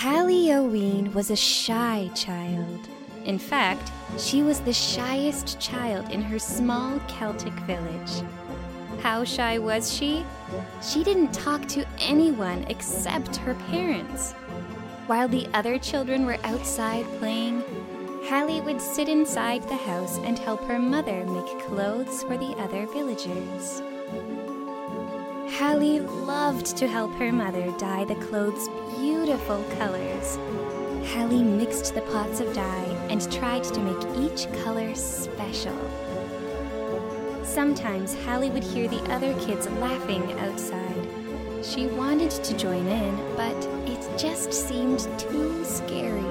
Hallie O'Ween was a shy child. In fact, she was the shyest child in her small Celtic village. How shy was she? She didn't talk to anyone except her parents. While the other children were outside playing, Hallie would sit inside the house and help her mother make clothes for the other villagers. Hallie loved to help her mother dye the clothes beautiful colors. Hallie mixed the pots of dye and tried to make each color special. Sometimes Hallie would hear the other kids laughing outside. She wanted to join in, but it just seemed too scary.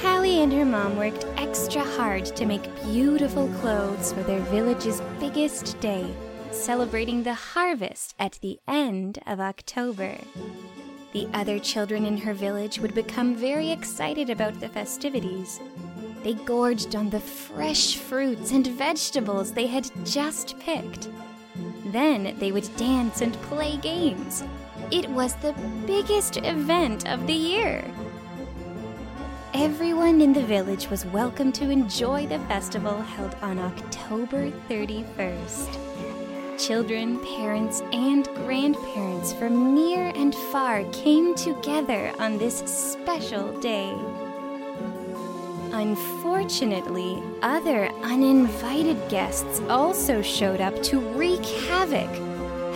Hallie and her mom worked extra hard to make beautiful clothes for their village's biggest day, celebrating the harvest at the end of October. The other children in her village would become very excited about the festivities. They gorged on the fresh fruits and vegetables they had just picked. Then they would dance and play games. It was the biggest event of the year. Everyone in the village was welcome to enjoy the festival held on October 31st. Children, parents, and grandparents from near and far came together on this special day. Unfortunately, other uninvited guests also showed up to wreak havoc.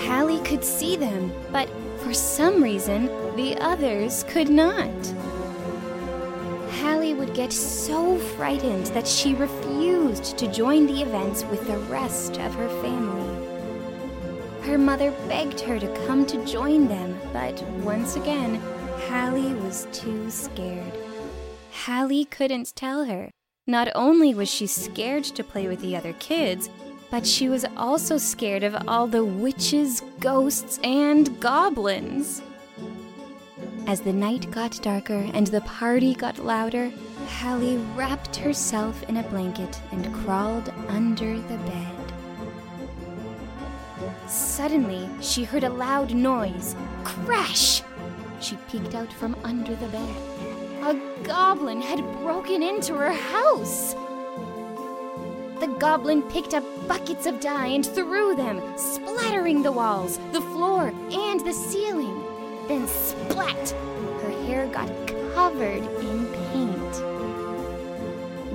Hallie could see them, but for some reason, the others could not. Hallie would get so frightened that she refused to join the events with the rest of her family. Her mother begged her to come to join them, but once again, Hallie was too scared. Hallie couldn't tell her. Not only was she scared to play with the other kids, but she was also scared of all the witches, ghosts, and goblins. As the night got darker and the party got louder, Hallie wrapped herself in a blanket and crawled under the bed. Suddenly, she heard a loud noise. Crash! She peeked out from under the bed. A goblin had broken into her house. The goblin picked up buckets of dye and threw them, splattering the walls, the floor, and the ceiling. Then splat! Her hair got covered in paint.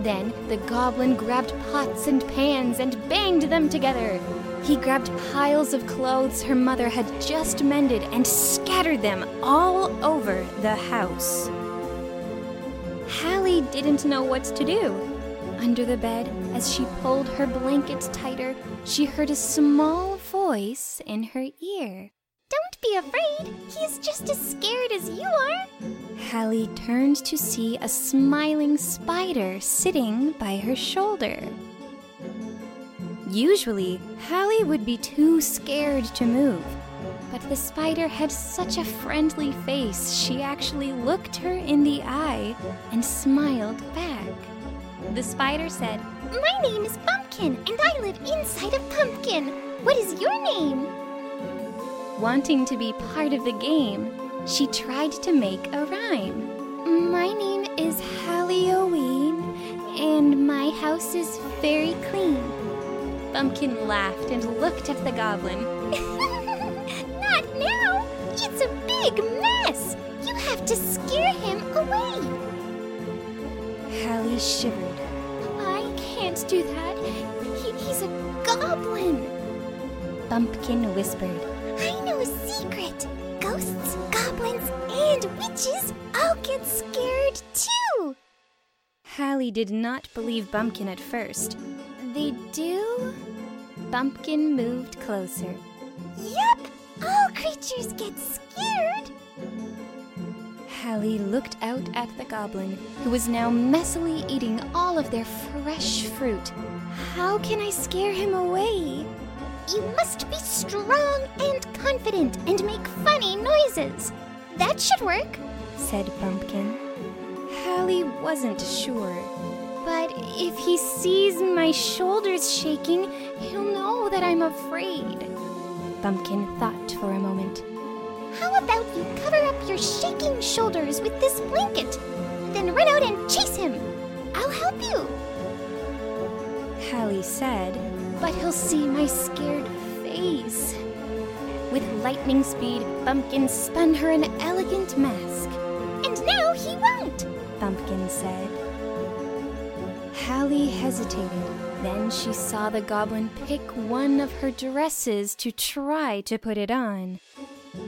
Then the goblin grabbed pots and pans and banged them together. He grabbed piles of clothes her mother had just mended and scattered them all over the house. Hallie didn't know what to do. Under the bed, as she pulled her blankets tighter, she heard a small voice in her ear. Don't be afraid. He's just as scared as you are. Hallie turned to see a smiling spider sitting by her shoulder. Usually, Hallie would be too scared to move, but the spider had such a friendly face she actually looked her in the eye and smiled back. The spider said, My name is Bumpkin, and I live inside a pumpkin. What is your name? Wanting to be part of the game, she tried to make a rhyme. My name is Hallie O'Ween, and my house is very clean. Bumpkin laughed and looked at the goblin. Not now! It's a big mess! You have to scare him away! Hallie shivered. I can't do that. He, he's a goblin. Bumpkin whispered. I know a secret. Ghosts, goblins, and witches all get scared too. Hallie did not believe Bumpkin at first. They do? Bumpkin moved closer. Yep! All creatures get scared! Hallie looked out at the goblin, who was now messily eating all of their fresh fruit. How can I scare him away? You must be strong and confident and make funny noises. That should work, said Bumpkin. Hallie wasn't sure. But if he sees my shoulders shaking, he'll know that I'm afraid. Bumpkin thought for a moment. How about you cover up your shaking shoulders with this blanket, then run out and chase him? I'll help you. Hallie said, but he'll see my scared face. With lightning speed, Bumpkin spun her an elegant mask. And now he won't, Bumpkin said. Hallie hesitated. Then she saw the goblin pick one of her dresses to try to put it on.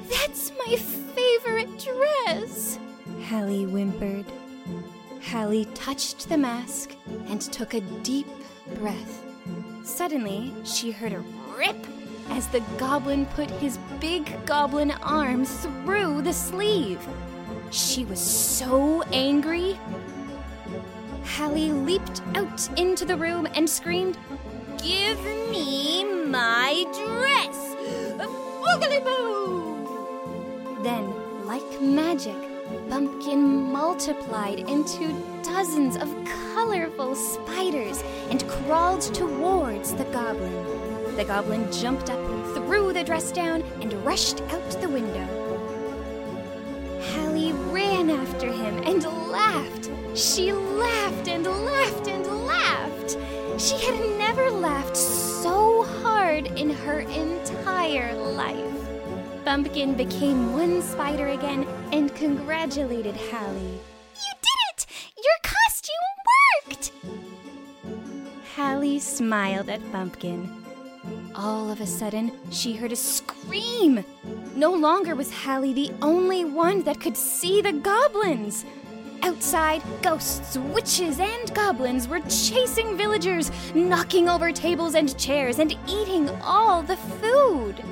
That's my favorite dress, Hallie whimpered. Hallie touched the mask and took a deep breath. Suddenly, she heard a rip as the goblin put his big goblin arm through the sleeve. She was so angry. Hallie leaped out into the room and screamed, Give me my dress! Then, like magic, Bumpkin multiplied into dozens of colorful spiders and crawled towards the goblin. The goblin jumped up, threw the dress down, and rushed out the window. Hallie ran after him and laughed. She laughed and laughed and laughed. She had never laughed so hard in her entire life. Bumpkin became one spider again and congratulated Hallie. You did it! Your costume worked! Hallie smiled at Bumpkin. All of a sudden, she heard a scream. No longer was Hallie the only one that could see the goblins. Outside, ghosts, witches, and goblins were chasing villagers, knocking over tables and chairs, and eating all the food.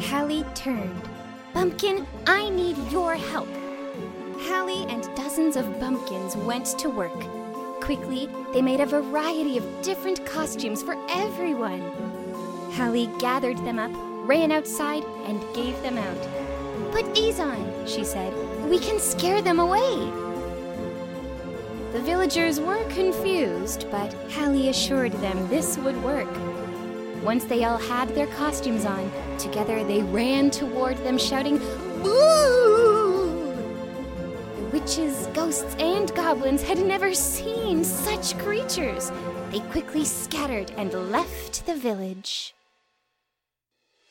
Hallie turned. Bumpkin, I need your help. Hallie and dozens of bumpkins went to work. Quickly, they made a variety of different costumes for everyone. Hallie gathered them up, ran outside, and gave them out. Put these on, she said. We can scare them away. The villagers were confused, but Hallie assured them this would work. Once they all had their costumes on, together they ran toward them shouting, Boo! The witches, ghosts, and goblins had never seen such creatures. They quickly scattered and left the village.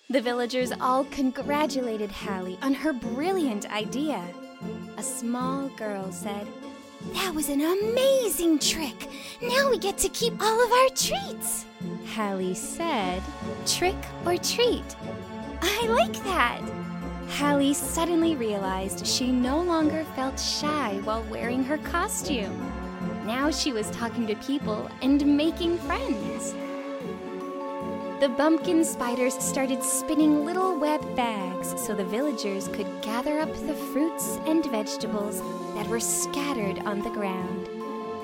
The villagers all congratulated Hallie on her brilliant idea. A small girl said, That was an amazing trick! Now we get to keep all of our treats! Hallie said, Trick or treat? I like that! Hallie suddenly realized she no longer felt shy while wearing her costume. Now she was talking to people and making friends. The bumpkin spiders started spinning little web bags so the villagers could gather up the fruits and vegetables that were scattered on the ground.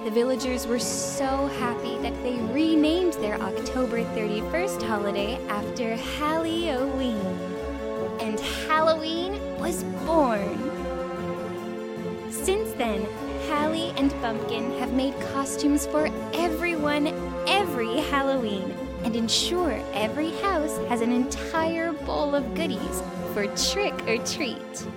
The villagers were so happy that they renamed their October 31st holiday after Halloween. And Halloween was born. Since then, Hallie and Bumpkin have made costumes for everyone every Halloween and ensure every house has an entire bowl of goodies for trick or treat.